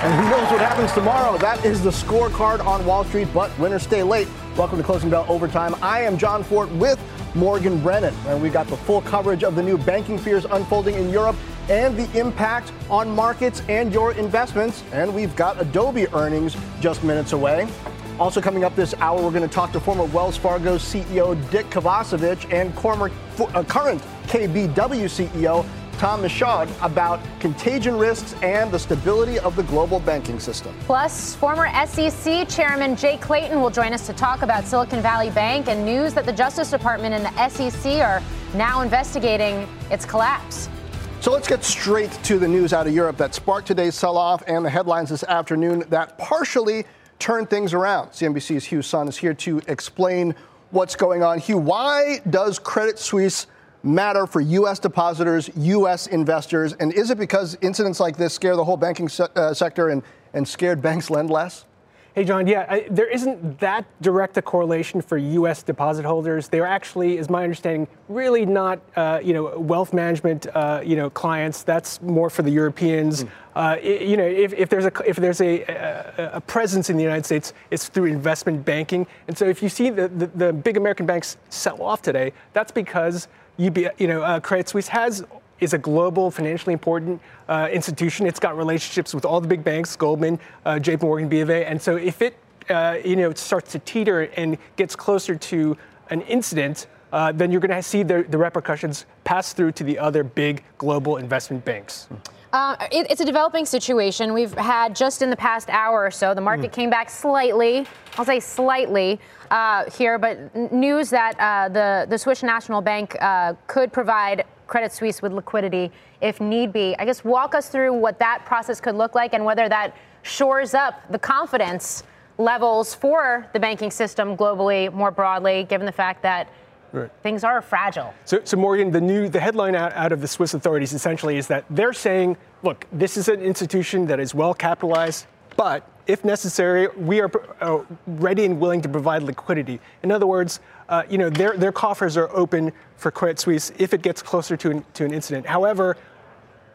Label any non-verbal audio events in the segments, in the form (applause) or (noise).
And who knows what happens tomorrow? That is the scorecard on Wall Street, but winners stay late. Welcome to Closing Bell Overtime. I am Jon Fortt with Morgan Brennan, and we got the full coverage of the new banking fears unfolding in Europe and the impact on markets and your investments. And we've got Adobe earnings just minutes away. Also, coming up this hour, we're going to talk to former Wells Fargo CEO Dick Kovacevich and former, uh, current KBW CEO Tom Michaud about contagion risks and the stability of the global banking system. Plus, former SEC Chairman Jay Clayton will join us to talk about Silicon Valley Bank and news that the Justice Department and the SEC are now investigating its collapse. So let's get straight to the news out of Europe that sparked today's sell off and the headlines this afternoon that partially turned things around. CNBC's Hugh Son is here to explain what's going on. Hugh, why does Credit Suisse? Matter for U.S. depositors, U.S. investors? And is it because incidents like this scare the whole banking se- uh, sector and, and scared banks lend less? Hey, John, yeah, I, there isn't that direct a correlation for U.S. deposit holders. They're actually, is my understanding, really not, uh, you know, wealth management, uh, you know, clients. That's more for the Europeans. Mm. Uh, you know, if, if, there's a if there's a, a, a, presence in the United States, it's through investment banking. And so, if you see the, the, the big American banks sell off today, that's because UB, you know, uh, Credit Suisse has is a global, financially important uh, institution. It's got relationships with all the big banks, Goldman, uh, J.P. Morgan, B of A, and so if it, uh, you know, starts to teeter and gets closer to an incident, uh, then you're going to see the, the, repercussions pass through to the other big global investment banks. Uh, it, it's a developing situation. We've had just in the past hour or so, the market mm. came back slightly. I'll say slightly uh, here, but news that uh, the the Swiss National Bank uh, could provide Credit Suisse with liquidity if need be. I guess walk us through what that process could look like and whether that shores up the confidence levels for the banking system globally more broadly, given the fact that Right. Things are fragile. So, so, Morgan, the new the headline out, out of the Swiss authorities essentially is that they're saying, look, this is an institution that is well capitalized, but if necessary, we are uh, ready and willing to provide liquidity. In other words, uh, you know, their, their coffers are open for Credit Suisse if it gets closer to an, to an incident. However,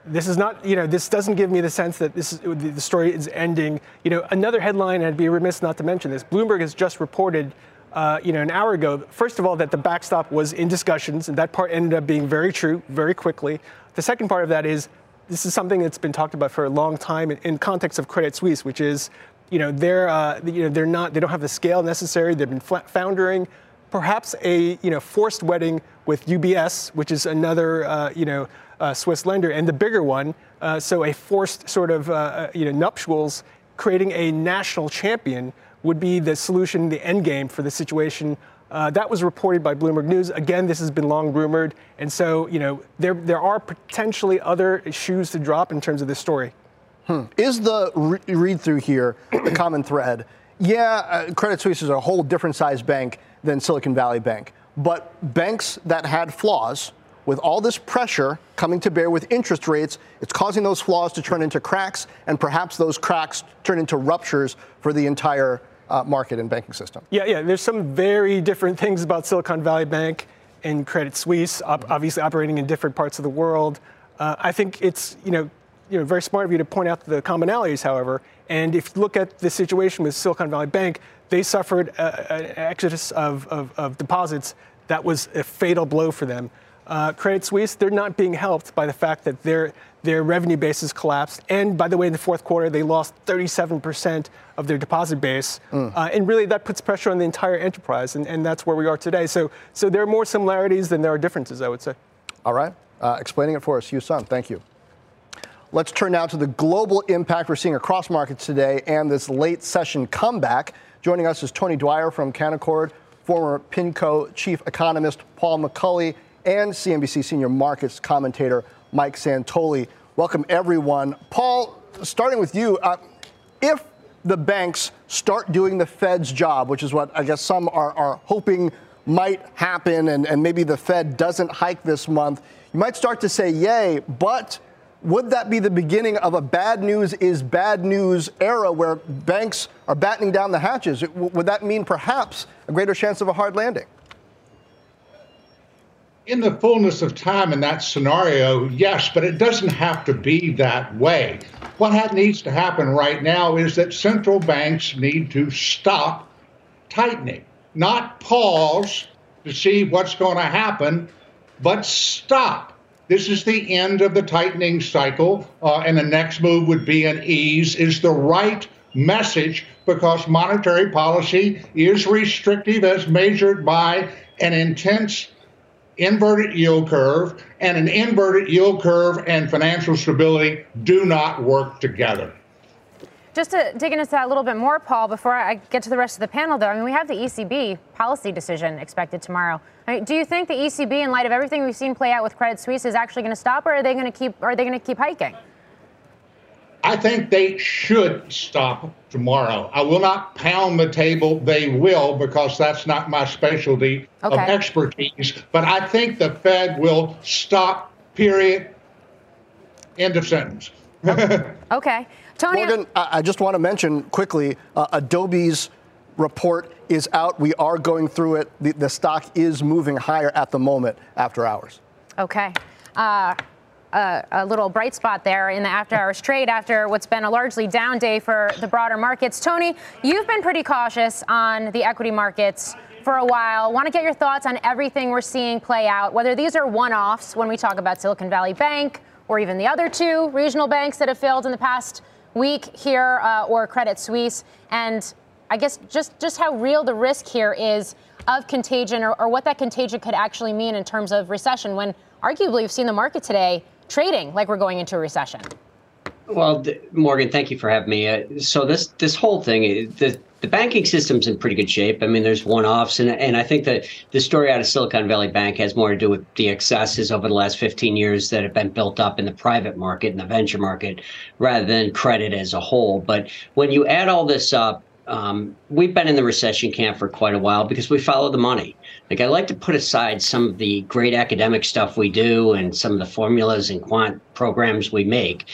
this is not, you know, this doesn't give me the sense that this is, the story is ending. You know, another headline, I'd be remiss not to mention this. Bloomberg has just reported uh, you know, an hour ago, first of all, that the backstop was in discussions, and that part ended up being very true very quickly. The second part of that is this is something that's been talked about for a long time in, in context of Credit Suisse, which is, you know, they're, uh, you know, they're not, they don't have the scale necessary. They've been foundering. Perhaps a, you know, forced wedding with UBS, which is another, uh, you know, uh, Swiss lender, and the bigger one. Uh, so a forced sort of, uh, you know, nuptials, creating a national champion would be the solution, the end game for the situation. Uh, that was reported by Bloomberg News. Again, this has been long rumored, and so you know there there are potentially other shoes to drop in terms of this story. Hmm. Is the re- read through here the common thread? Yeah, uh, Credit Suisse is a whole different size bank than Silicon Valley Bank, but banks that had flaws with all this pressure coming to bear with interest rates, it's causing those flaws to turn into cracks, and perhaps those cracks turn into ruptures for the entire uh, market and banking system. Yeah, yeah. There's some very different things about Silicon Valley Bank and Credit Suisse, op- obviously operating in different parts of the world. Uh, I think it's you know you know very smart of you to point out the commonalities, however. And if you look at the situation with Silicon Valley Bank, they suffered a, an exodus of, of, of deposits that was a fatal blow for them. Uh, Credit Suisse, they're not being helped by the fact that their their revenue base has collapsed. And by the way, in the fourth quarter, they lost 37% of their deposit base. Mm. Uh, and really, that puts pressure on the entire enterprise. And, and that's where we are today. So, so there are more similarities than there are differences, I would say. All right. Uh, explaining it for us, Hugh Son. Thank you. Let's turn now to the global impact we're seeing across markets today and this late session comeback. Joining us is Tony Dwyer from Canaccord, former PIMCO chief economist Paul McCulley, and CNBC senior markets commentator Mike Santoli. Welcome, everyone. Paul, starting with you, uh, if the banks start doing the Fed's job, which is what I guess some are, are hoping might happen, and, and maybe the Fed doesn't hike this month, you might start to say, yay, but would that be the beginning of a bad news is bad news era where banks are battening down the hatches? Would that mean perhaps a greater chance of a hard landing? in the fullness of time in that scenario, yes, but it doesn't have to be that way. What needs to happen right now is that central banks need to stop tightening, not pause to see what's going to happen, but stop. This is the end of the tightening cycle, uh, and the next move would be an ease, is the right message because monetary policy is restrictive as measured by an intense inverted yield curve, and an inverted yield curve and financial stability do not work together. Just to dig into that a little bit more, Paul, before I get to the rest of the panel, though, I mean, we have the ECB policy decision expected tomorrow. I mean, do you think the ECB, in light of everything we've seen play out with Credit Suisse, is actually going to stop, or are they going to keep? Are they going to keep hiking? I think they should stop tomorrow. I will not pound the table. They will because that's not my specialty okay. of expertise. But I think the Fed will stop. Period. End of sentence. (laughs) okay. Tony. Morgan, I just want to mention quickly uh, Adobe's report is out. We are going through it. The, the, stock is moving higher at the moment after hours. Okay. Uh, uh, a little bright spot there in the after hours trade after what's been a largely down day for the broader markets. Tony, you've been pretty cautious on the equity markets for a while. Want to get your thoughts on everything we're seeing play out, whether these are one offs when we talk about Silicon Valley Bank or even the other two regional banks that have failed in the past week here uh, or Credit Suisse. And I guess just, just how real the risk here is of contagion or, or what that contagion could actually mean in terms of recession when arguably we've seen the market today trading like we're going into a recession. Well, Morgan, thank you for having me. Uh, so this this whole thing, the the banking system's in pretty good shape. I mean, there's one-offs, and and I think that the story out of Silicon Valley Bank has more to do with the excesses over the last 15 years that have been built up in the private market and the venture market, rather than credit as a whole. But when you add all this up, um, we've been in the recession camp for quite a while because we follow the money. Like I like to put aside some of the great academic stuff we do and some of the formulas and quant programs we make.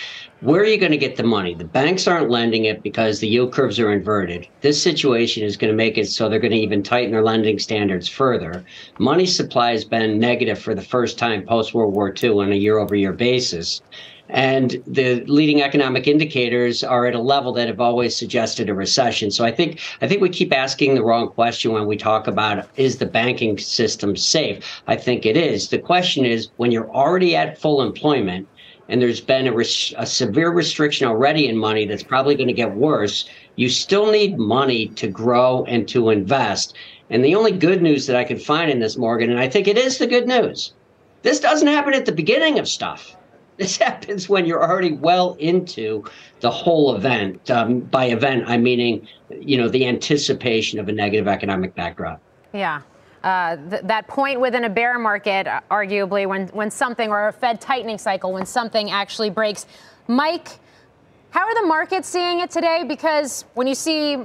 Where are you going to get the money? The banks aren't lending it because the yield curves are inverted. This situation is going to make it so they're going to even tighten their lending standards further. Money supply has been negative for the first time post World War II on a year over year basis and the leading economic indicators are at a level that have always suggested a recession. So I think I think we keep asking the wrong question when we talk about is the banking system safe? I think it is. The question is when you're already at full employment and there's been a, res- a severe restriction already in money that's probably going to get worse, you still need money to grow and to invest. And the only good news that I can find in this, Morgan, and I think it is the good news, this doesn't happen at the beginning of stuff this happens when you're already well into the whole event. Um, by event, I'm meaning, you know, the anticipation of a negative economic backdrop. Yeah. Uh, th- that point within a bear market, uh, arguably, when, when something, or a Fed tightening cycle, when something actually breaks. Mike, how are the markets seeing it today? Because when you see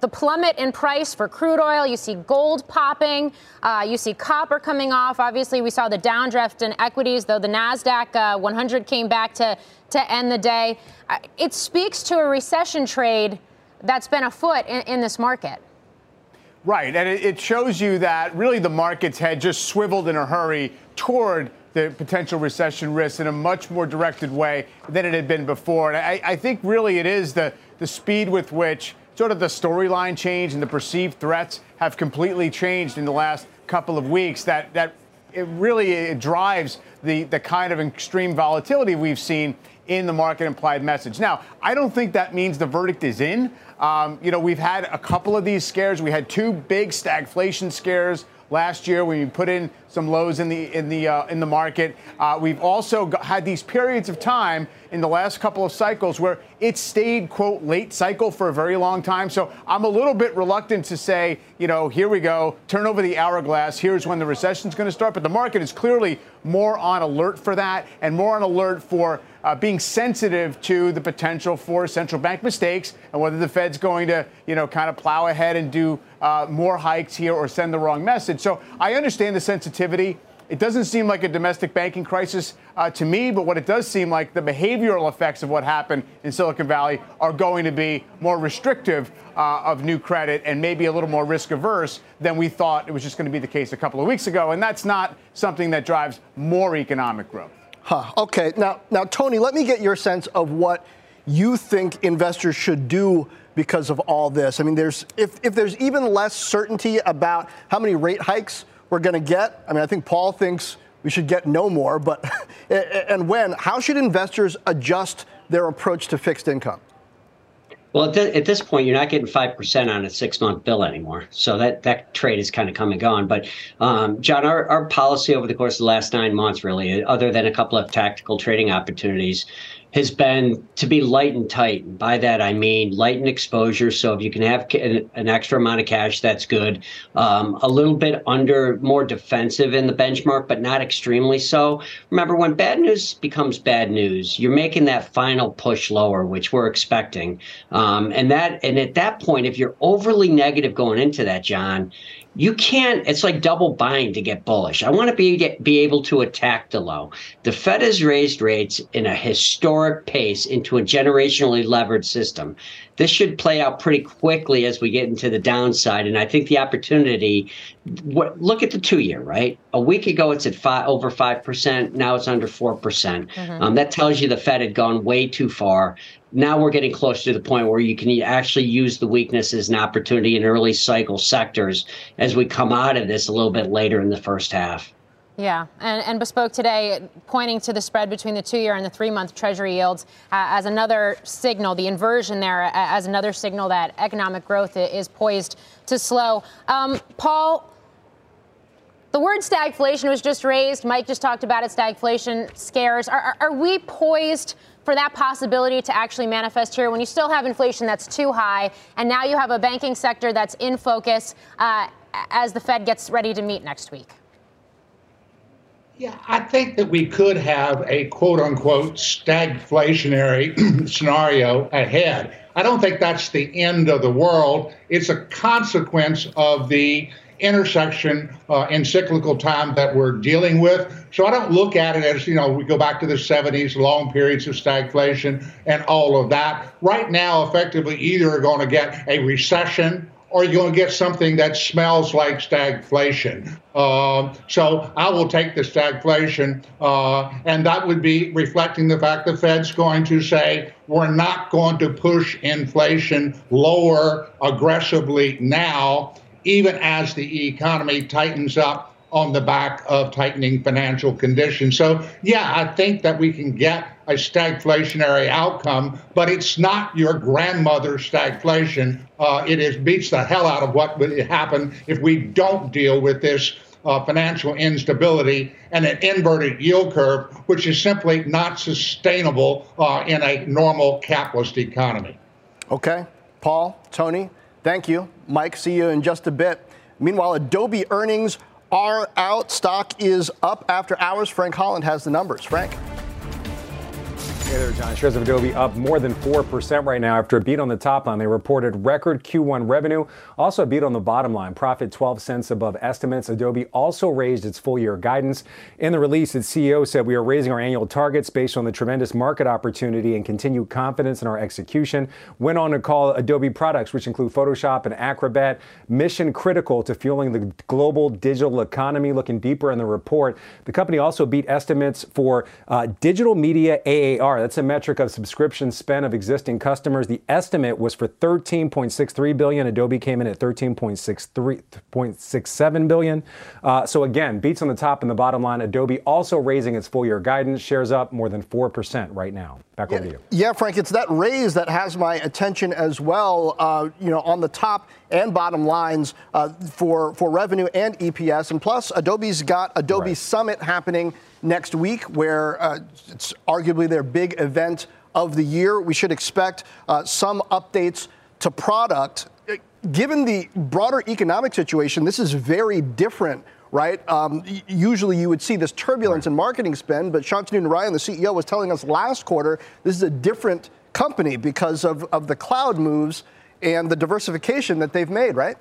the plummet in price for crude oil. You see gold popping. Uh, you see copper coming off. Obviously, we saw the downdraft in equities, though the NASDAQ uh, 100 came back to, to end the day. Uh, it speaks to a recession trade that's been afoot in, in this market. Right. And it shows you that really the markets had just swiveled in a hurry toward the potential recession risks in a much more directed way than it had been before. And I, I think really it is the, the speed with which sort of the storyline change and the perceived threats have completely changed in the last couple of weeks. That that it really it drives the the kind of extreme volatility we've seen in the market implied message. Now, I don't think that means the verdict is in. Um, you know, we've had a couple of these scares. We had two big stagflation scares last year when we put in some lows in the in the uh, in the market. Uh, we've also got, had these periods of time in the last couple of cycles where it stayed quote late cycle for a very long time. So I'm a little bit reluctant to say, you know, here we go, turn over the hourglass. Here's when the recession is going to start. But the market is clearly more on alert for that and more on alert for uh, being sensitive to the potential for central bank mistakes and whether the Fed's going to, you know, kind of plow ahead and do uh, more hikes here or send the wrong message. So I understand the sensitivity It doesn't seem like a domestic banking crisis uh, to me, but what it does seem like the behavioral effects of what happened in Silicon Valley are going to be more restrictive uh, of new credit and maybe a little more risk averse than we thought it was just going to be the case a couple of weeks ago. And that's not something that drives more economic growth. Huh. Okay. Now, now, Tony, let me get your sense of what you think investors should do because of all this. I mean, there's if, if there's even less certainty about how many rate hikes we're going to get. I mean, I think Paul thinks we should get no more, but (laughs) and when? How should investors adjust their approach to fixed income? Well, at, th- at, this point, you're not getting five percent on a six-month bill anymore, so that that trade is kind of come and gone. But um, John, our, our policy over the course of the last nine months, really, other than a couple of tactical trading opportunities, has been to be light and tight. And by that, I mean light in exposure. So if you can have an extra amount of cash, that's good. Um, a little bit under, more defensive in the benchmark, but not extremely so. Remember, when bad news becomes bad news, you're making that final push lower, which we're expecting. Um, and that, and at that point, if you're overly negative going into that, John, you can't it's like double buying to get bullish. I want to be be able to attack the low. The fed has raised rates in a historic pace into a generationally levered system. This should play out pretty quickly as we get into the downside and i think the opportunity look at the two year right? A week ago it's at five over 5% now it's under 4%. Mm-hmm. um, that tells you the fed had gone way too far now we're getting close to the point where you can actually use the weakness as an opportunity in early cycle sectors as we come out of this a little bit later in the first half. Yeah, and, and Bespoke today pointing to the spread between the two year and the three month Treasury yields uh, as another signal, the inversion there uh, as another signal that economic growth is poised to slow. Um, Paul, the word stagflation was just raised. Mike just talked about it. Stagflation scares. Are, are, are we poised for that possibility to actually manifest here when you still have inflation that's too high, and now you have a banking sector that's in focus uh, as the Fed gets ready to meet next week? Yeah, I think that we could have a quote unquote stagflationary (clears throat) scenario ahead. I don't think that's the end of the world. It's a consequence of the intersection uh, in cyclical time that we're dealing with. So I don't look at it as, you know, we go back to the 70s, long periods of stagflation and all of that. Right now, effectively, either are going to get a recession or you're going to get something that smells like stagflation. Uh, so I will take the stagflation, uh, and that would be reflecting the fact the Fed's going to say we're not going to push inflation lower aggressively now even as the economy tightens up on the back of tightening financial conditions. So, yeah, I think that we can get a stagflationary outcome, but it's not your grandmother's stagflation. Uh, it is beats the hell out of what would happen if we don't deal with this uh, financial instability and an inverted yield curve, which is simply not sustainable uh, in a normal capitalist economy. Okay, Paul, Tony, Thank you. Mike, see you in just a bit. Meanwhile, Adobe earnings are out. Stock is up after hours. Frank Holland has the numbers. Frank. Hey there, John. Shares of Adobe up more than 4% right now after a beat on the top line. They reported record Q1 revenue, also a beat on the bottom line. Profit 12 cents above estimates. Adobe also raised its full year guidance. In the release, its CEO said, We are raising our annual targets based on the tremendous market opportunity and continued confidence in our execution. Went on to call Adobe products, which include Photoshop and Acrobat, mission critical to fueling the global digital economy. Looking deeper in the report, the company also beat estimates for uh, digital media ARR that's a metric of subscription spend of existing customers. The estimate was for 13.63 billion. Adobe came in at 13.63.67 billion. Uh, so again, beats on the top and the bottom line. Adobe also raising its full year guidance. Shares up more than 4% right now. Back yeah, over to you. Yeah, Frank, it's that raise that has my attention as well. Uh, you know, on the top and bottom lines uh, for for revenue and EPS, and plus Adobe's got Adobe right. Summit happening next week, where uh, it's arguably their big event of the year. We should expect uh, some updates to product. Given the broader economic situation, this is very different right? Um, usually you would see this turbulence right. in marketing spend, but Shantanu Narayan, the CEO, was telling us last quarter this is a different company because of, of the cloud moves and the diversification that they've made, right?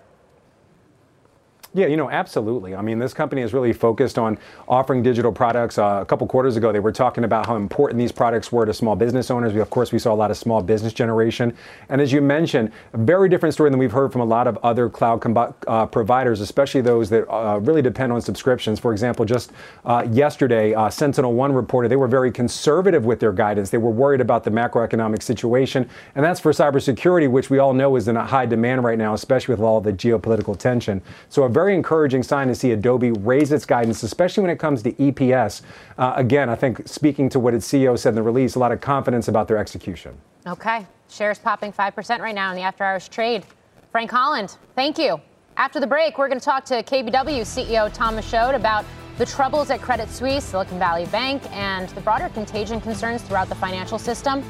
Yeah, you know, absolutely. I mean, this company is really focused on offering digital products. Uh, a couple quarters ago, they were talking about how important these products were to small business owners. We, of course, we saw a lot of small business generation. And as you mentioned, a very different story than we've heard from a lot of other cloud com- uh, providers, especially those that uh, really depend on subscriptions. For example, just uh, yesterday, uh, Sentinel One reported they were very conservative with their guidance. They were worried about the macroeconomic situation. And that's for cybersecurity, which we all know is in a high demand right now, especially with all the geopolitical tension. So a very very encouraging sign to see Adobe raise its guidance, especially when it comes to EPS. Uh, again, I think speaking to what its CEO said in the release, a lot of confidence about their execution. Okay. Shares popping 5% right now in the after hours trade. Frank Holland, thank you. After the break, we're going to talk to KBW CEO Tom Michaud about the troubles at Credit Suisse, Silicon Valley Bank, and the broader contagion concerns throughout the financial system.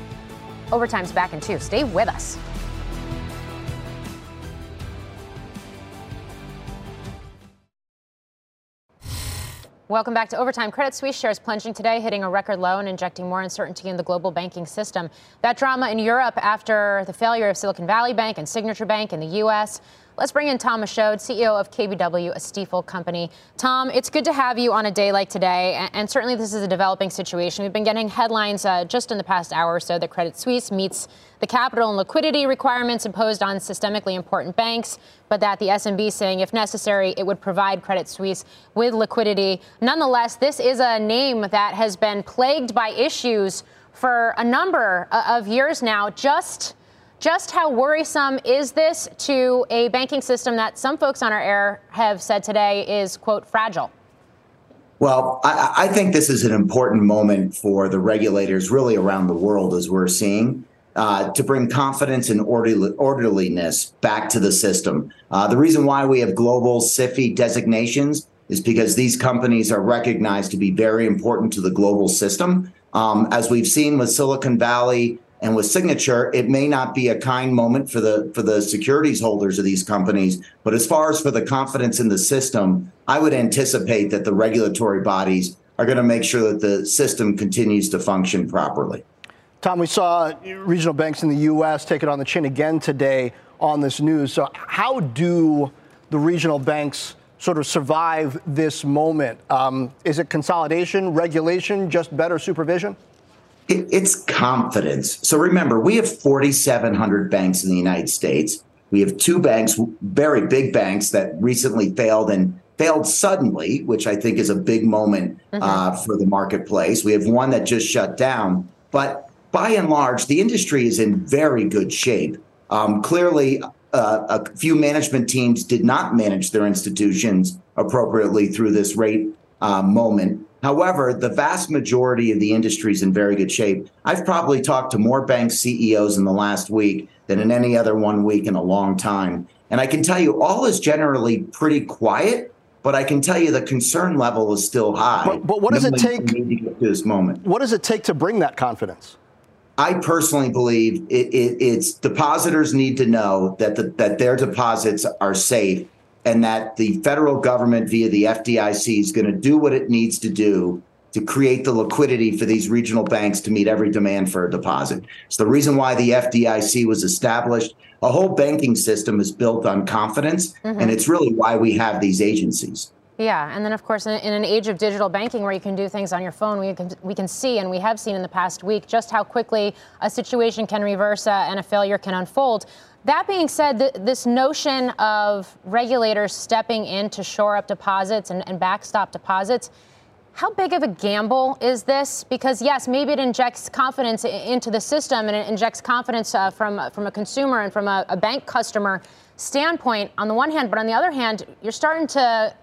Overtime's back in two. Stay with us. Welcome back to Overtime. Credit Suisse shares plunging today, hitting a record low and injecting more uncertainty in the global banking system. That drama in Europe after the failure of Silicon Valley Bank and Signature Bank in the U.S. Let's bring in Tom Michaud, CEO of KBW, a Stifel company. Tom, it's good to have you on a day like today, and certainly this is a developing situation. We've been getting headlines uh, just in the past hour or so that Credit Suisse meets the capital and liquidity requirements imposed on systemically important banks, but that the SNB saying if necessary, it would provide Credit Suisse with liquidity. Nonetheless, this is a name that has been plagued by issues for a number uh, of years now. Just just how worrisome is this to a banking system that some folks on our air have said today is, quote, fragile? Well, I, I, think this is an important moment for the regulators really around the world, as we're seeing, uh, to bring confidence and orderly, orderliness back to the system. Uh, the reason why we have global SIFI designations is because these companies are recognized to be very important to the global system. Um, as we've seen with Silicon Valley and with Signature, it may not be a kind moment for the for the securities holders of these companies, but as far as for the confidence in the system, I would anticipate that the regulatory bodies are going to make sure that the system continues to function properly. Tom, we saw regional banks in the U.S. take it on the chin again today on this news. So, how do the regional banks sort of survive this moment? Um, is it consolidation, regulation, just better supervision? It, it's confidence. So remember, we have 4,700 banks in the United States. We have two banks, very big banks that recently failed and failed suddenly, which I think is a big moment mm-hmm. uh, for the marketplace. We have one that just shut down. But by and large, the industry is in very good shape. Um, clearly, uh, a few management teams did not manage their institutions appropriately through this rate uh, moment. However, the vast majority of the industry is in very good shape. I've probably talked to more bank CEOs in the last week than in any other one week in a long time. And I can tell you, all is generally pretty quiet, but I can tell you the concern level is still high. But, but what does it take to to this moment? What does it take to bring that confidence? I personally believe it, it, it's depositors need to know that the, that their deposits are safe and that the federal government via the FDIC is going to do what it needs to do to create the liquidity for these regional banks to meet every demand for a deposit. It's the reason why the FDIC was established. A whole banking system is built on confidence, mm-hmm. and it's really why we have these agencies. Yeah, and then of course, in, in, an age of digital banking where you can do things on your phone, we can we can see, and we have seen in the past week, just how quickly a situation can reverse uh, and a failure can unfold. That being said, th- this notion of regulators stepping in to shore up deposits and, and backstop deposits, how big of a gamble is this? Because yes, maybe it injects confidence into the system and it injects confidence uh, from from a consumer and from a, a bank customer standpoint on the one hand, but on the other hand, you're starting to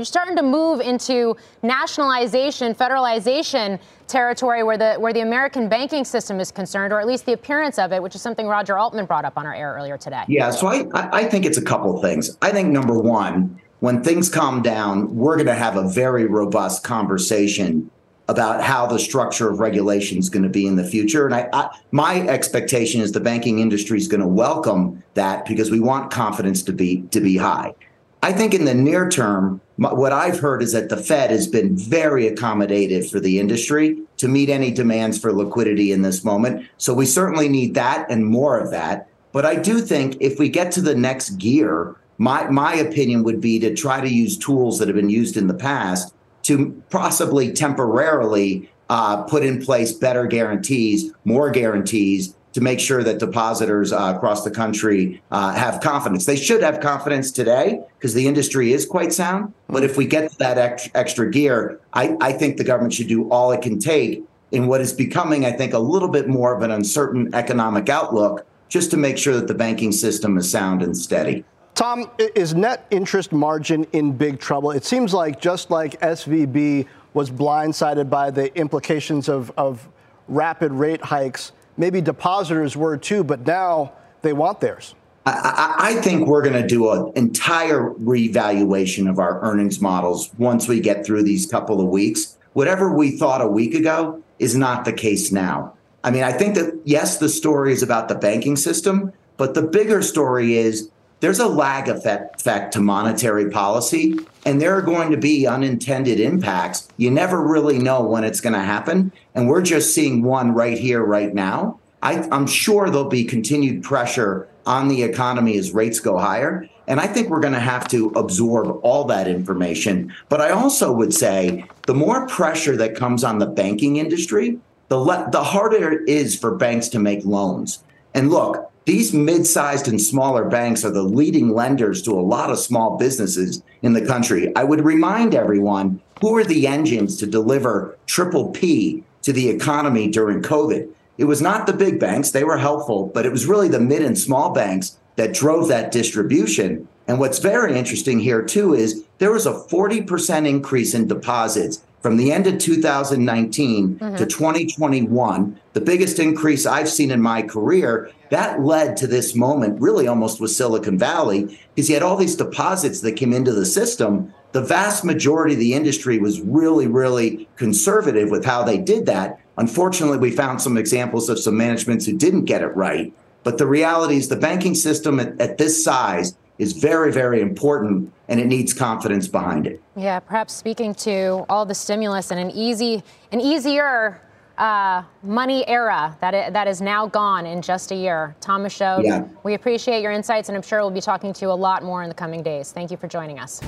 you're starting to move into nationalization, federalization territory where the where the American banking system is concerned, or at least the appearance of it, which is something Roger Altman brought up on our air earlier today. Yeah, so I I think it's a couple of things. I think number one, when things calm down, we're going to have a very robust conversation about how the structure of regulation is going to be in the future. And I, I, my expectation is the banking industry is going to welcome that because we want confidence to be to be high. I think in the near term, what I've heard is that the Fed has been very accommodative for the industry to meet any demands for liquidity in this moment. So we certainly need that and more of that. But I do think if we get to the next gear, My my opinion would be to try to use tools that have been used in the past to possibly temporarily uh, put in place better guarantees, more guarantees to make sure that depositors uh, across the country uh, have confidence. They should have confidence today because the industry is quite sound. But if we get that ex- extra gear, I, I think the government should do all it can take in what is becoming, I think, a little bit more of an uncertain economic outlook just to make sure that the banking system is sound and steady. Tom, is net interest margin in big trouble? It seems like just like SVB was blindsided by the implications of, of rapid rate hikes, maybe depositors were too, but now they want theirs. I, I think we're going to do an entire revaluation of our earnings models once we get through these couple of weeks. Whatever we thought a week ago is not the case now. I mean, I think that, yes, the story is about the banking system, but the bigger story is there's a lag effect, effect to monetary policy, and there are going to be unintended impacts. You never really know when it's going to happen. And we're just seeing one right here, right now. I, I'm sure there'll be continued pressure on the economy as rates go higher. And I think we're going to have to absorb all that information. But I also would say the more pressure that comes on the banking industry, the, le- the harder it is for banks to make loans. And look, these mid-sized and smaller banks are the leading lenders to a lot of small businesses in the country. I would remind everyone who are the engines to deliver triple P to the economy during COVID. It was not the big banks, they were helpful, but it was really the mid and small banks that drove that distribution. And what's very interesting here too is there was a 40% increase in deposits from the end of 2019 mm-hmm. to 2021, the biggest increase I've seen in my career, that led to this moment, really almost with Silicon Valley, because you had all these deposits that came into the system. The vast majority of the industry was really, really conservative with how they did that. Unfortunately, we found some examples of some managements who didn't get it right. But the reality is the banking system at, at this size is very, very important and it needs confidence behind it. Yeah, perhaps speaking to all the stimulus and an easy, an easier uh, money era that it, that is now gone in just a year. Tom Michaud, yeah. we appreciate your insights, and I'm sure we'll be talking to you a lot more in the coming days. Thank you for joining us.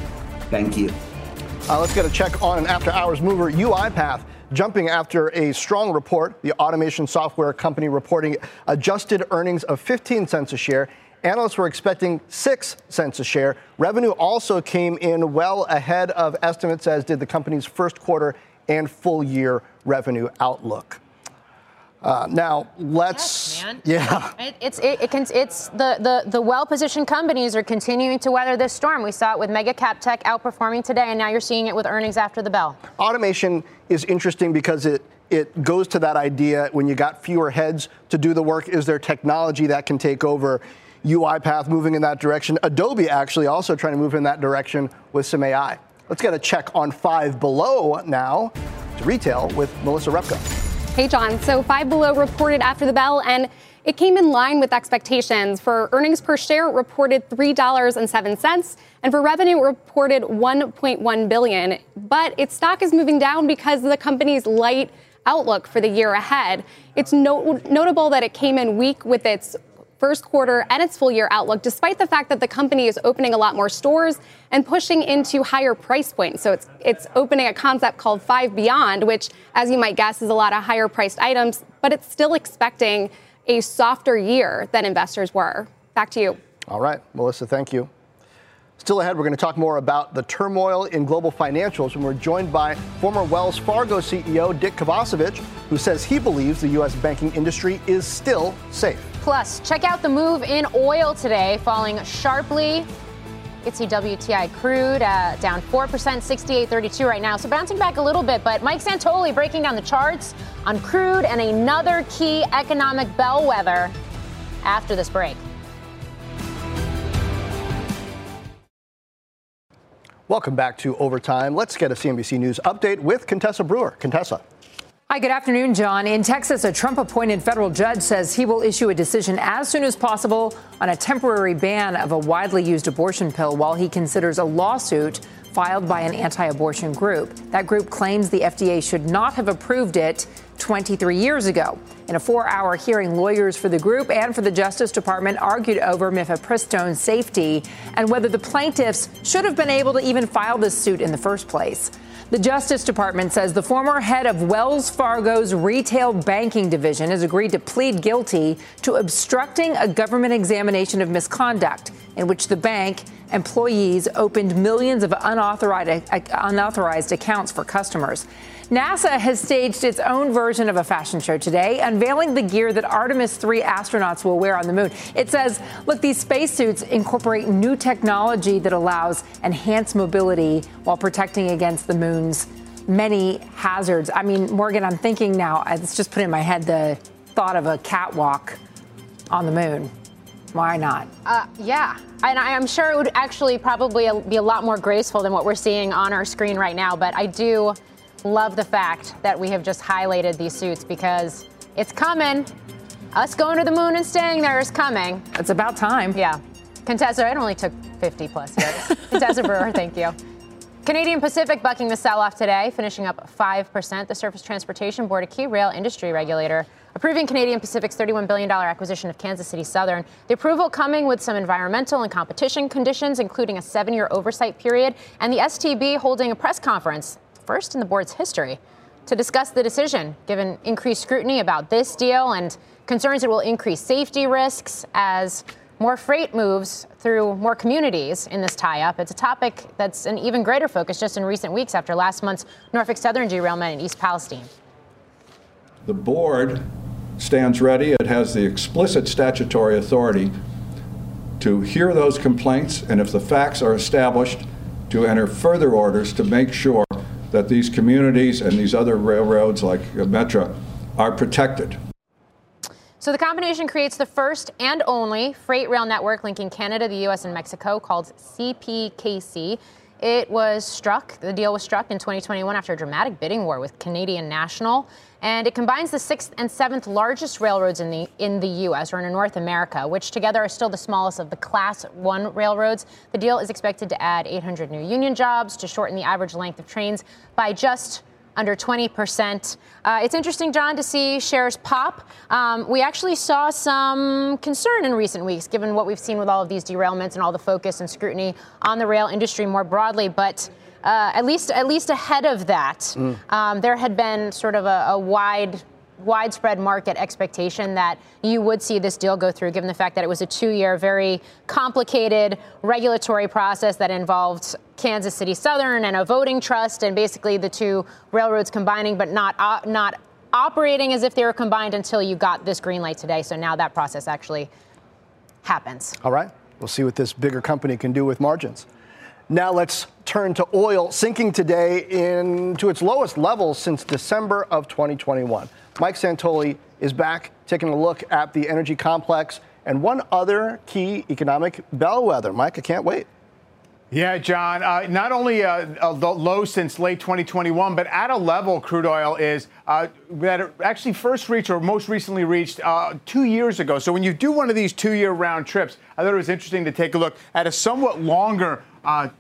Thank you. Uh, let's get a check on an after-hours mover, UiPath, jumping after a strong report. The automation software company reporting adjusted earnings of 15 cents a share Analysts were expecting 6 cents a share. Revenue also came in well ahead of estimates, as did the company's first quarter and full year revenue outlook. Uh, now let's yes, (laughs) yeah it, it's it, it can, it's the the, the well positioned companies are continuing to weather this storm we saw it with mega cap tech outperforming today and now you're seeing it with earnings after the bell automation is interesting because it it goes to that idea when you got fewer heads to do the work is there technology that can take over UiPath moving in that direction. Adobe actually also trying to move in that direction with some AI. Let's get a check on Five Below now to retail with Melissa Repko. Hey, John. So Five Below reported after the bell, and it came in line with expectations. For earnings per share, reported $3.07, and for revenue, reported 1.1 billion. But its stock is moving down because of the company's light outlook for the year ahead. It's no- notable that it came in weak with its first quarter and its full year outlook, despite the fact that the company is opening a lot more stores and pushing into higher price points. So it's it's opening a concept called Five Beyond, which, as you might guess, is a lot of higher priced items, but it's still expecting a softer year than investors were. Back to you. All right, Melissa, thank you. Still ahead, we're going to talk more about the turmoil in global financials, and we're joined by former Wells Fargo CEO Dick Kovacevich, who says he believes the U.S. banking industry is still safe. Plus, check out the move in oil today, falling sharply. It's the WTI crude uh, down 4%, 68.32 right now. So bouncing back a little bit, but Mike Santoli breaking down the charts on crude and another key economic bellwether after this break. Welcome back to Overtime. Let's get a CNBC News update with Contessa Brewer. Contessa. Hi, good afternoon, John. In Texas, a Trump appointed federal judge says he will issue a decision as soon as possible on a temporary ban of a widely used abortion pill while he considers a lawsuit filed by an anti abortion group. That group claims the FDA should not have approved it 23 years ago. In a four hour hearing, lawyers for the group and for the Justice Department argued over mifepristone's safety and whether the plaintiffs should have been able to even file this suit in the first place. The Justice Department says the former head of Wells Fargo's retail banking division has agreed to plead guilty to obstructing a government examination of misconduct in which the bank employees opened millions of unauthorized, unauthorized accounts for customers. NASA has staged its own version of a fashion show today, unveiling the gear that Artemis 3 astronauts will wear on the moon. It says, look, these spacesuits incorporate new technology that allows enhanced mobility while protecting against the moon's many hazards. I mean, Morgan, I'm thinking now, it's just put in my head the thought of a catwalk on the moon. Why not? Uh, yeah. And I'm sure it would actually probably be a lot more graceful than what we're seeing on our screen right now. But I do love the fact that we have just highlighted these suits because it's coming. Us going to the moon and staying there is coming. It's about time. Yeah. Contessa, it only took 50 plus years. (laughs) Contessa Brewer, thank you. Canadian Pacific bucking the sell off today, finishing up 5%. The Surface Transportation Board, a key rail industry regulator, approving Canadian Pacific's $31 billion acquisition of Kansas City Southern. The approval coming with some environmental and competition conditions, including a seven year oversight period, and the STB holding a press conference first in the board's history, to discuss the decision, given increased scrutiny about this deal and concerns it will increase safety risks as more freight moves through more communities in this tie up. It's a topic that's an even greater focus just in recent weeks after last month's Norfolk Southern derailment in East Palestine. The board stands ready. It has the explicit statutory authority to hear those complaints and, if the facts are established, to enter further orders to make sure that these communities and these other railroads like Metra are protected. So the combination creates the first and only freight rail network linking Canada, the US, and Mexico called CPKC. It was struck, the deal was struck in 2021 after a dramatic bidding war with Canadian National and it combines the sixth and seventh largest railroads in the in the U.S. or in North America, which together are still the smallest of the Class One railroads. The deal is expected to add 800 new union jobs to shorten the average length of trains by just under 20%. Uh, it's interesting, John, to see shares pop. Um, we actually saw some concern in recent weeks, given what we've seen with all of these derailments and all the focus and scrutiny on the rail industry more broadly. But uh, at least at least ahead of that, mm. um, there had been sort of a, a wide widespread market expectation that you would see this deal go through, given the fact that it was a two year, very complicated regulatory process that involved Kansas City Southern and a voting trust, and basically the two railroads combining, but not, uh, not operating as if they were combined until you got this green light today. So now that process actually happens. All right. We'll see what this bigger company can do with margins. Now let's turn to oil, sinking today into its lowest levels since December of 2021. Mike Santoli is back taking a look at the energy complex and one other key economic bellwether. Mike, I can't wait. Yeah, John. Uh, not only uh, a low since late 2021, but at a level crude oil is uh, that actually first reached or most recently reached uh, two years ago. So when you do one of these two-year round trips, I thought it was interesting to take a look at a somewhat longer uh,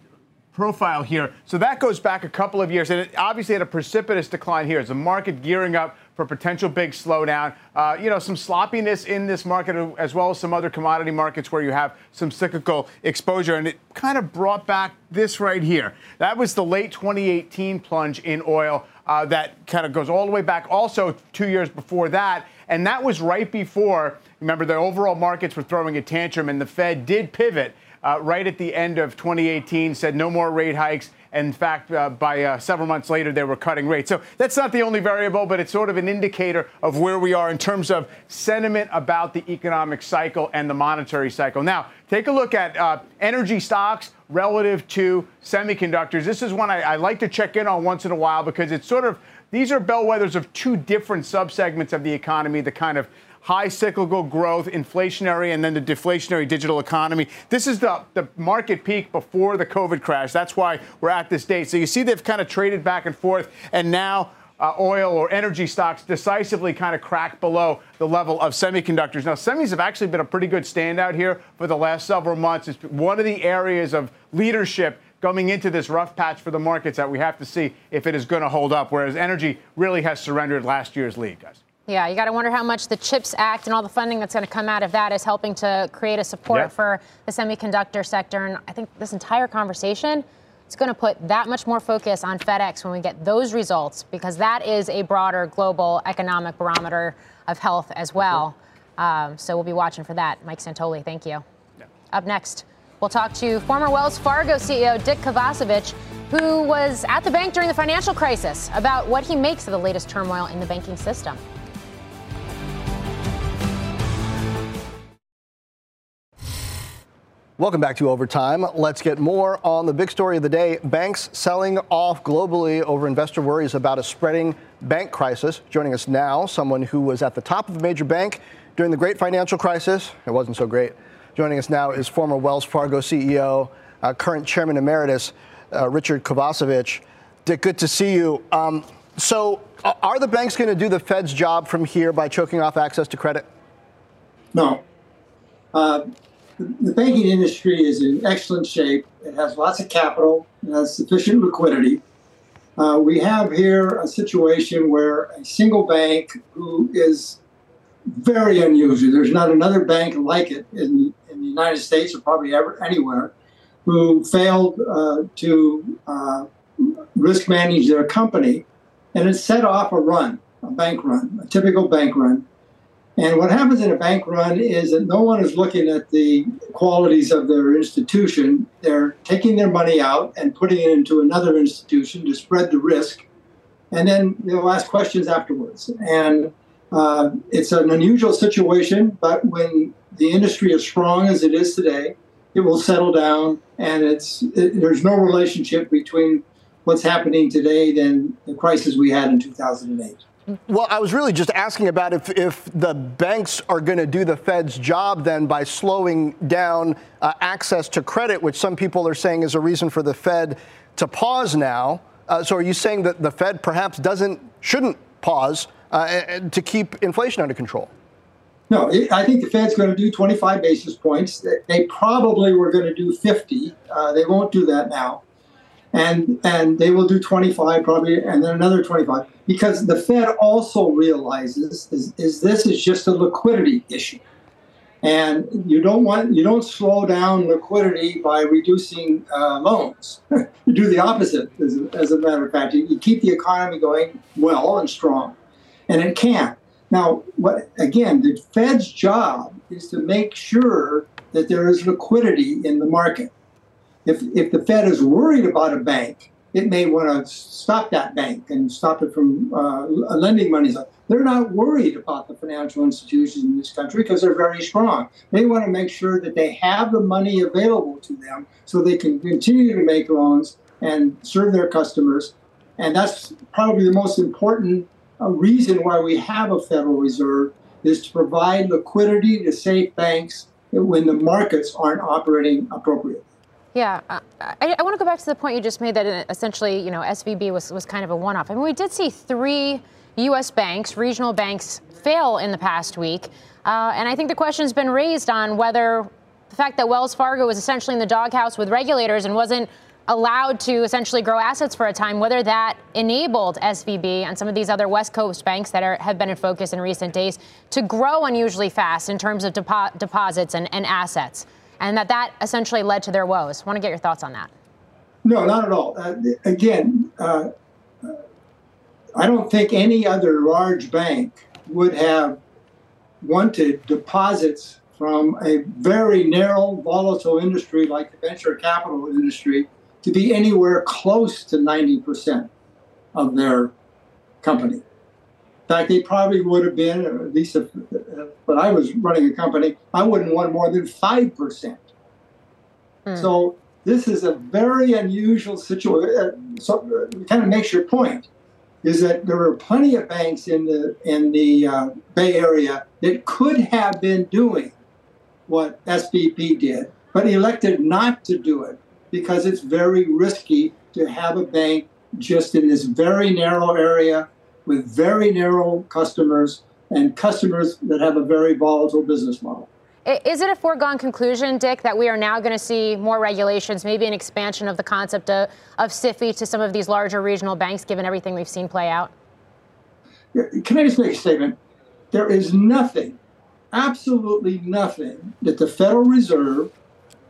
profile here. So that goes back a couple of years, and it obviously had a precipitous decline here. As the market gearing up for potential big slowdown. Uh, you know, some sloppiness in this market, as well as some other commodity markets where you have some cyclical exposure. And it kind of brought back this right here. That was the late 2018 plunge in oil. Uh, that kind of goes all the way back also two years before that. And that was right before, remember, the overall markets were throwing a tantrum, and the Fed did pivot uh, right at the end of 2018, said no more rate hikes. In fact, uh, by uh, several months later, they were cutting rates. So that's not the only variable, but it's sort of an indicator of where we are in terms of sentiment about the economic cycle and the monetary cycle. Now, take a look at uh, energy stocks relative to semiconductors. This is one I, I like to check in on once in a while because it's sort of these are bellwethers of two different subsegments of the economy, the kind of high cyclical growth, inflationary, and then the deflationary digital economy. This is the, the market peak before the COVID crash. That's why we're at this date. So you see they've kind of traded back and forth, and now uh, oil or energy stocks decisively kind of crack below the level of semiconductors. Now, semis have actually been a pretty good standout here for the last several months. It's one of the areas of leadership going into this rough patch for the markets that we have to see if it is going to hold up, whereas energy really has surrendered last year's lead, guys. Yeah, you got to wonder how much the CHIPS Act and all the funding that's going to come out of that is helping to create a support yeah. for the semiconductor sector. And I think this entire conversation is going to put that much more focus on FedEx when we get those results, because that is a broader global economic barometer of health as well. Um, so we'll be watching for that. Mike Santoli, thank you. Yeah. Up next, we'll talk to former Wells Fargo CEO Dick Kovacevich, who was at the bank during the financial crisis, about what he makes of the latest turmoil in the banking system. Welcome back to Overtime. Let's get more on the big story of the day. Banks selling off globally over investor worries about a spreading bank crisis. Joining us now, someone who was at the top of a major bank during the great financial crisis. It wasn't so great. Joining us now is former Wells Fargo CEO, uh, current chairman emeritus, uh, Richard Kovacevich. Dick, good to see you. Um, so, are the banks going to do the Fed's job from here by choking off access to credit? No. Uh, the banking industry is in excellent shape. It has lots of capital, it has sufficient liquidity. Uh, we have here a situation where a single bank who is very unusual, there's not another bank like it in, in the United States or probably ever anywhere, who failed uh, to uh, risk manage their company and it set off a run, a bank run, a typical bank run. And what happens in a bank run is that no one is looking at the qualities of their institution. They're taking their money out and putting it into another institution to spread the risk. And then they'll ask questions afterwards. And uh, it's an unusual situation, but when the industry is strong as it is today, it will settle down. And it's it, there's no relationship between what's happening today than the crisis we had in 2008. Well, I was really just asking about if, if the banks are going to do the Fed's job then by slowing down uh, access to credit, which some people are saying is a reason for the Fed to pause now. Uh, so are you saying that the Fed perhaps doesn't, shouldn't pause uh, to keep inflation under control? No, I think the Fed's going to do 25 basis points. They probably were going to do 50. Uh, they won't do that now and and they will do 25 probably and then another 25 because the fed also realizes is, is this is just a liquidity issue. And you don't want you don't slow down liquidity by reducing uh, loans. (laughs) You do the opposite as, as, a matter of fact. You, you keep the economy going well and strong and it can. Now what again the fed's job is to make sure that there is liquidity in the market if, if the Fed is worried about a bank, it may want to stop that bank and stop it from uh, lending money. They're not worried about the financial institutions in this country because they're very strong. They want to make sure that they have the money available to them so they can continue to make loans and serve their customers. And that's probably the most important uh, reason why we have a Federal Reserve is to provide liquidity to safe banks when the markets aren't operating appropriately. Yeah, I, I want to go back to the point you just made that uh, essentially, you know, SVB was, was kind of a one-off. I mean, we did see three U.S. banks, regional banks, fail in the past week, uh, and I think the question has been raised on whether the fact that Wells Fargo was essentially in the doghouse with regulators and wasn't allowed to essentially grow assets for a time, whether that enabled SVB and some of these other West Coast banks that are, have been in focus in recent days to grow unusually fast in terms of depo- deposits and, and assets and that that essentially led to their woes. I want to get your thoughts on that. No, not at all. Uh, again, uh, I don't think any other large bank would have wanted deposits from a very narrow, volatile industry like the venture capital industry to be anywhere close to 90% of their company fact, they probably would have been, or at least if, but I was running a company, I wouldn't want more than 5%. Hmm. So this is a very unusual situation. Uh, so uh, it kind of makes your point is that there are plenty of banks in the in the uh, Bay Area that could have been doing what SVB did, but elected not to do it because it's very risky to have a bank just in this very narrow area with very narrow customers and customers that have a very volatile business model. Is it a foregone conclusion, Dick, that we are now going to see more regulations, maybe an expansion of the concept of, of SIFI to some of these larger regional banks, given everything we've seen play out? Can I just make a statement? There is nothing, absolutely nothing, that the Federal Reserve,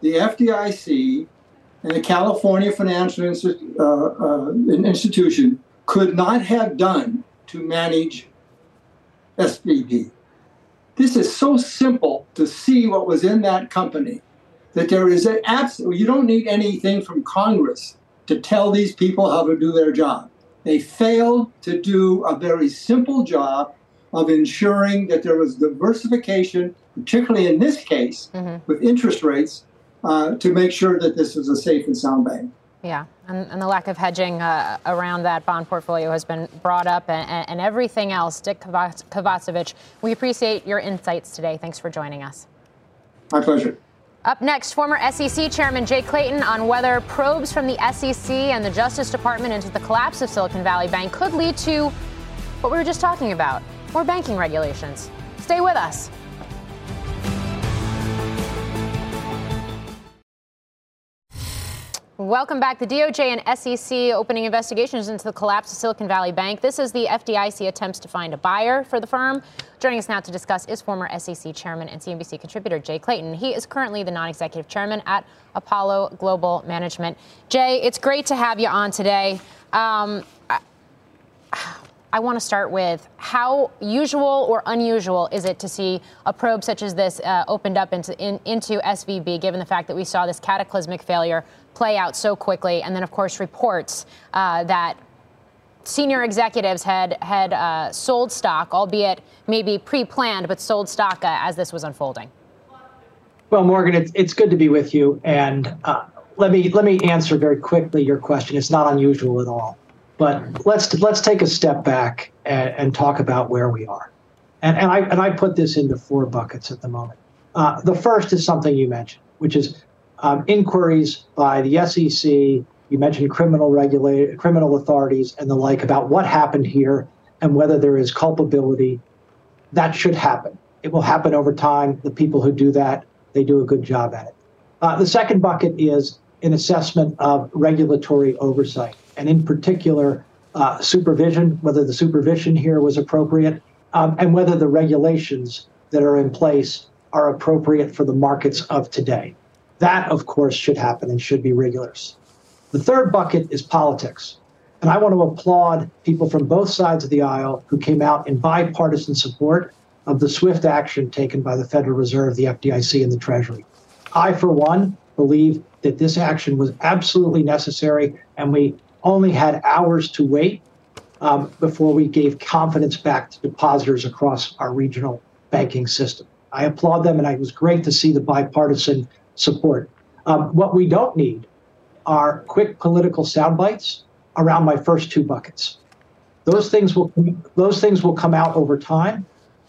the FDIC, and the California Financial Insti- uh, uh, Institution could not have done to manage SVB. This is so simple to see what was in that company that there is an absolute, you don't need anything from Congress to tell these people how to do their job. They failed to do a very simple job of ensuring that there was diversification, particularly in this case mm-hmm. with interest rates, uh, to make sure that this was a safe and sound bank. Yeah, and, and the lack of hedging uh, around that bond portfolio has been brought up, and, and everything else. Dick Kovacevich, we appreciate your insights today. Thanks for joining us. My pleasure. Up next, former SEC Chairman Jay Clayton on whether probes from the SEC and the Justice Department into the collapse of Silicon Valley Bank could lead to what we were just talking about more banking regulations. Stay with us. Welcome back. The DOJ and SEC opening investigations into the collapse of Silicon Valley Bank. This is the FDIC attempts to find a buyer for the firm. Joining us now to discuss is former SEC chairman and CNBC contributor Jay Clayton. He is currently the non executive chairman at Apollo Global Management. Jay, it's great to have you on today. Um, I, I want to start with how usual or unusual is it to see a probe such as this uh, opened up into, in, into SVB, given the fact that we saw this cataclysmic failure play out so quickly. And then, of course, reports uh, that senior executives had had uh, sold stock, albeit maybe pre-planned, but sold stock uh, as this was unfolding. Well, Morgan, it's, it's good to be with you, and uh, let me let me answer very quickly your question. It's not unusual at all, but let's let's take a step back and, and talk about where we are. And, and I and I put this into four buckets at the moment. Uh, the first is something you mentioned, which is um, inquiries by the SEC. You mentioned criminal regulator, criminal authorities, and the like about what happened here and whether there is culpability. That should happen. It will happen over time. The people who do that, they do a good job at it. Uh, the second bucket is an assessment of regulatory oversight, and in particular, uh, supervision, whether the supervision here was appropriate, um, and whether the regulations that are in place are appropriate for the markets of today. That, of course, should happen and should be rigorous. The third bucket is politics. And I want to applaud people from both sides of the aisle who came out in bipartisan support of the swift action taken by the Federal Reserve, the FDIC, and the Treasury. I, for one, believe that this action was absolutely necessary, and we only had hours to wait um, before we gave confidence back to depositors across our regional banking system. I applaud them, and it was great to see the bipartisan support. Um, what we don't need are quick political sound bites around my first two buckets. Those things will those things will come out over time,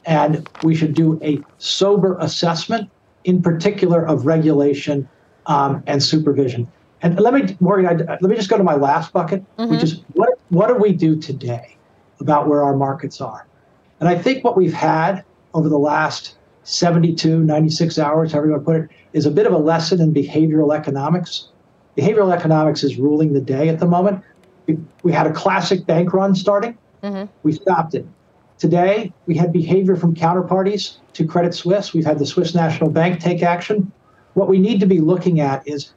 and we should do a sober assessment, in particular of regulation um, and supervision. And let me, Morgan, I, let me just go to my last bucket, mm-hmm. which is what what do we do today about where our markets are? And I think what we've had over the last 72, 96 hours, however you want to put it, is a bit of a lesson in behavioral economics. Behavioral economics is ruling the day at the moment. We, we had a classic bank run starting. Mm-hmm. We stopped it. Today, we had behavior from counterparties to Credit Suisse. We've had the Swiss National Bank take action. What we need to be looking at is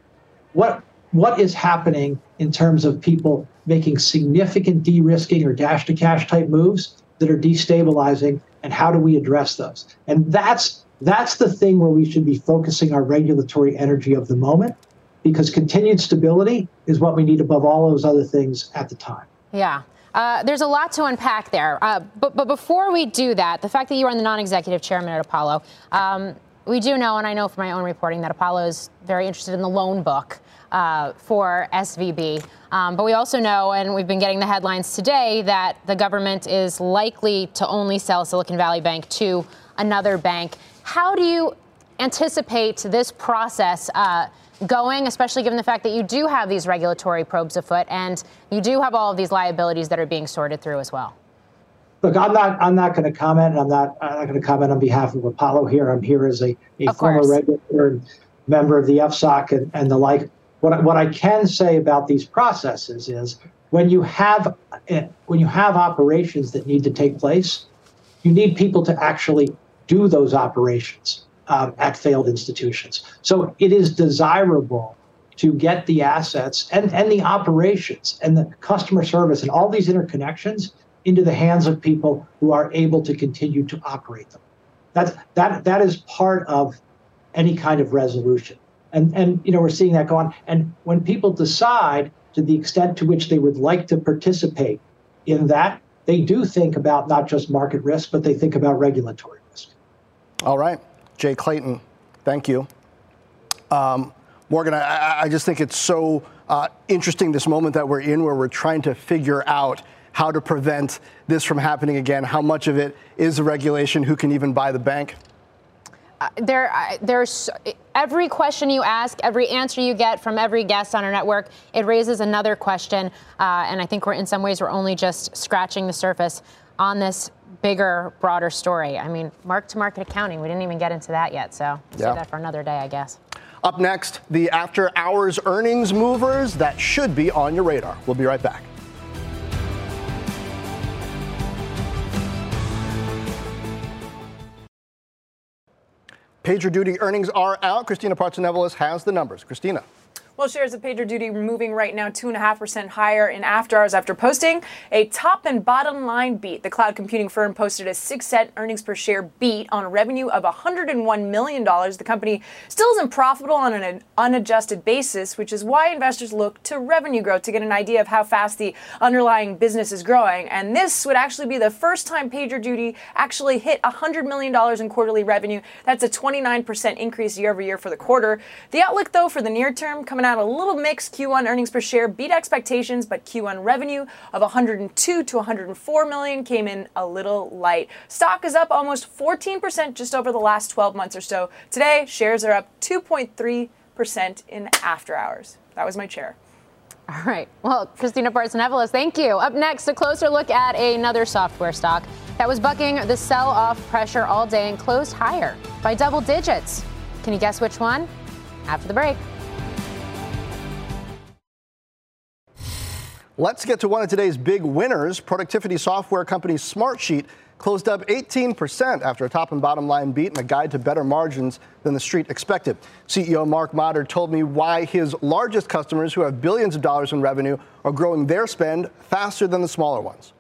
what what is happening in terms of people making significant de-risking or dash to cash type moves that are destabilizing and how do we address those? And that's that's the thing where we should be focusing our regulatory energy of the moment because continued stability is what we need above all those other things at the time. Yeah. Uh, there's a lot to unpack there. Uh, but, but before we do that, the fact that you are the non executive chairman at Apollo, um, we do know, and I know from my own reporting, that Apollo is very interested in the loan book uh, for SVB. Um, but we also know, and we've been getting the headlines today, that the government is likely to only sell Silicon Valley Bank to another bank. How do you anticipate this process uh, going, especially given the fact that you do have these regulatory probes afoot and you do have all of these liabilities that are being sorted through as well? look, I'm not I'm not going to comment. I'm not I'm not going to comment on behalf of Apollo here. I'm here as a, a former and member of the FSOC and, and the like. What what I can say about these processes is when you have eh, when you have operations that need to take place, you need people to actually do those operations um, at failed institutions. So it is desirable to get the assets and, and the operations and the customer service and all these interconnections into the hands of people who are able to continue to operate them. That's, that, that is part of any kind of resolution. And, and you know we're seeing that go on. And when people decide to the extent to which they would like to participate in that, they do think about not just market risk, but they think about regulatory risk. All right. Jay Clayton, thank you. Um, Morgan, I, I, just think it's so uh, interesting this moment that we're in where we're trying to figure out how to prevent this from happening again. How much of it is the regulation? Who can even buy the bank? Uh, there, uh, there's every question you ask, every answer you get from every guest on our network, it raises another question. Uh, and I think we're in some ways we're only just scratching the surface on this bigger, broader story. I mean, mark to market accounting, we didn't even get into that yet. So we'll yeah. that for another day, I guess. Up next, the after hours earnings movers that should be on your radar. We'll be right back. PagerDuty earnings are out. Kristina Partsinevelos has the numbers. Kristina. Well, shares of PagerDuty moving right now 2.5% higher in after hours after posting a top and bottom line beat. The cloud computing firm posted a 6 cent earnings per share beat on revenue of $101 million. The company still isn't profitable on an unadjusted basis, which is why investors look to revenue growth to get an idea of how fast the underlying business is growing. And this would actually be the first time PagerDuty actually hit $100 million in quarterly revenue. That's a 29% increase year over year for the quarter. The outlook, though, for the near term coming out a little mixed. Q1 earnings per share beat expectations, but Q1 revenue of 102 to 104 million came in a little light. Stock is up almost 14% just over the last 12 months or so. Today, shares are up 2.3% in after hours. That was my chair. All right. Well, Kristina Partsinevelos, thank you. Up next, a closer look at another software stock that was bucking the sell off pressure all day and closed higher by double digits. Can you guess which one? After the break. Let's get to one of today's big winners. Productivity software company Smartsheet closed up 18% after a top and bottom line beat and a guide to better margins than the street expected. CEO Mark Mader told me why his largest customers, who have billions of dollars in revenue, are growing their spend faster than the smaller ones.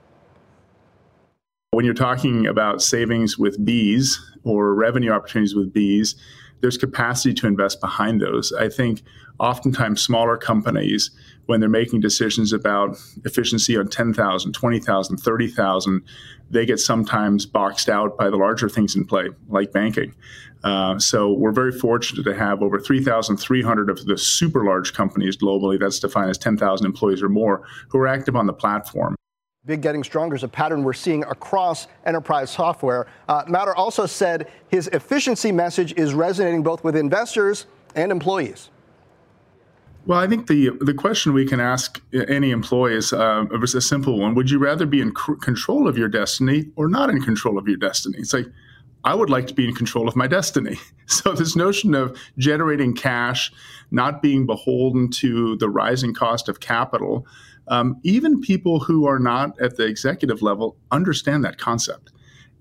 When you're talking about savings with bees or revenue opportunities with bees, there's capacity to invest behind those. I think oftentimes smaller companies when they're making decisions about efficiency on 10,000, 20,000, 30,000, they get sometimes boxed out by the larger things in play, like banking. Uh, so we're very fortunate to have over 3,300 of the super large companies globally, that's defined as 10,000 employees or more, who are active on the platform. Big getting stronger is a pattern we're seeing across enterprise software. Uh, Mader also said his efficiency message is resonating both with investors and employees. Well, I think the the question we can ask any employee is, uh, a simple one: Would you rather be in c- control of your destiny or not in control of your destiny? It's like I would like to be in control of my destiny. (laughs) So this notion of generating cash, not being beholden to the rising cost of capital, um, even people who are not at the executive level understand that concept.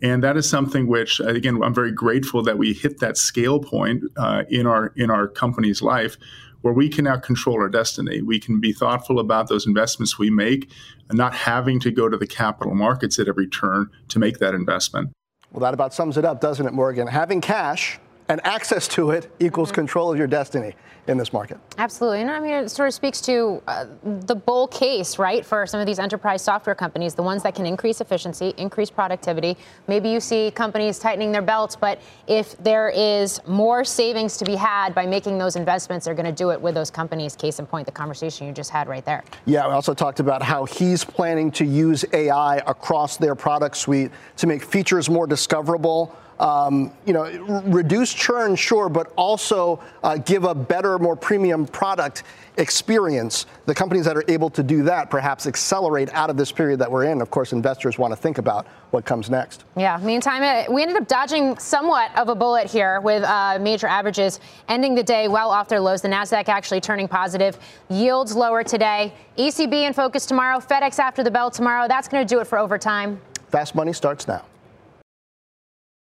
And that is something which, again, I'm very grateful that we hit that scale point uh, in our in our company's life, where we can now control our destiny. We can be thoughtful about those investments we make and not having to go to the capital markets at every turn to make that investment. Well, that about sums it up, doesn't it, Morgan? Having cash and access to it equals mm-hmm. control of your destiny in this market. Absolutely. And I mean, it sort of speaks to uh, the bull case, right, for some of these enterprise software companies, the ones that can increase efficiency, increase productivity. Maybe you see companies tightening their belts, but if there is more savings to be had by making those investments, they're going to do it with those companies. Case in point, the conversation you just had right there. Yeah, we also talked about how he's planning to use AI across their product suite to make features more discoverable um, you know, reduce churn, sure, but also uh, give a better, more premium product experience. The companies that are able to do that perhaps accelerate out of this period that we're in. Of course, investors want to think about what comes next. Yeah, meantime, uh, we ended up dodging somewhat of a bullet here with uh, major averages ending the day well off their lows. The NASDAQ actually turning positive. Yields lower today. ECB in focus tomorrow. FedEx after the bell tomorrow. That's going to do it for overtime. Fast Money starts now.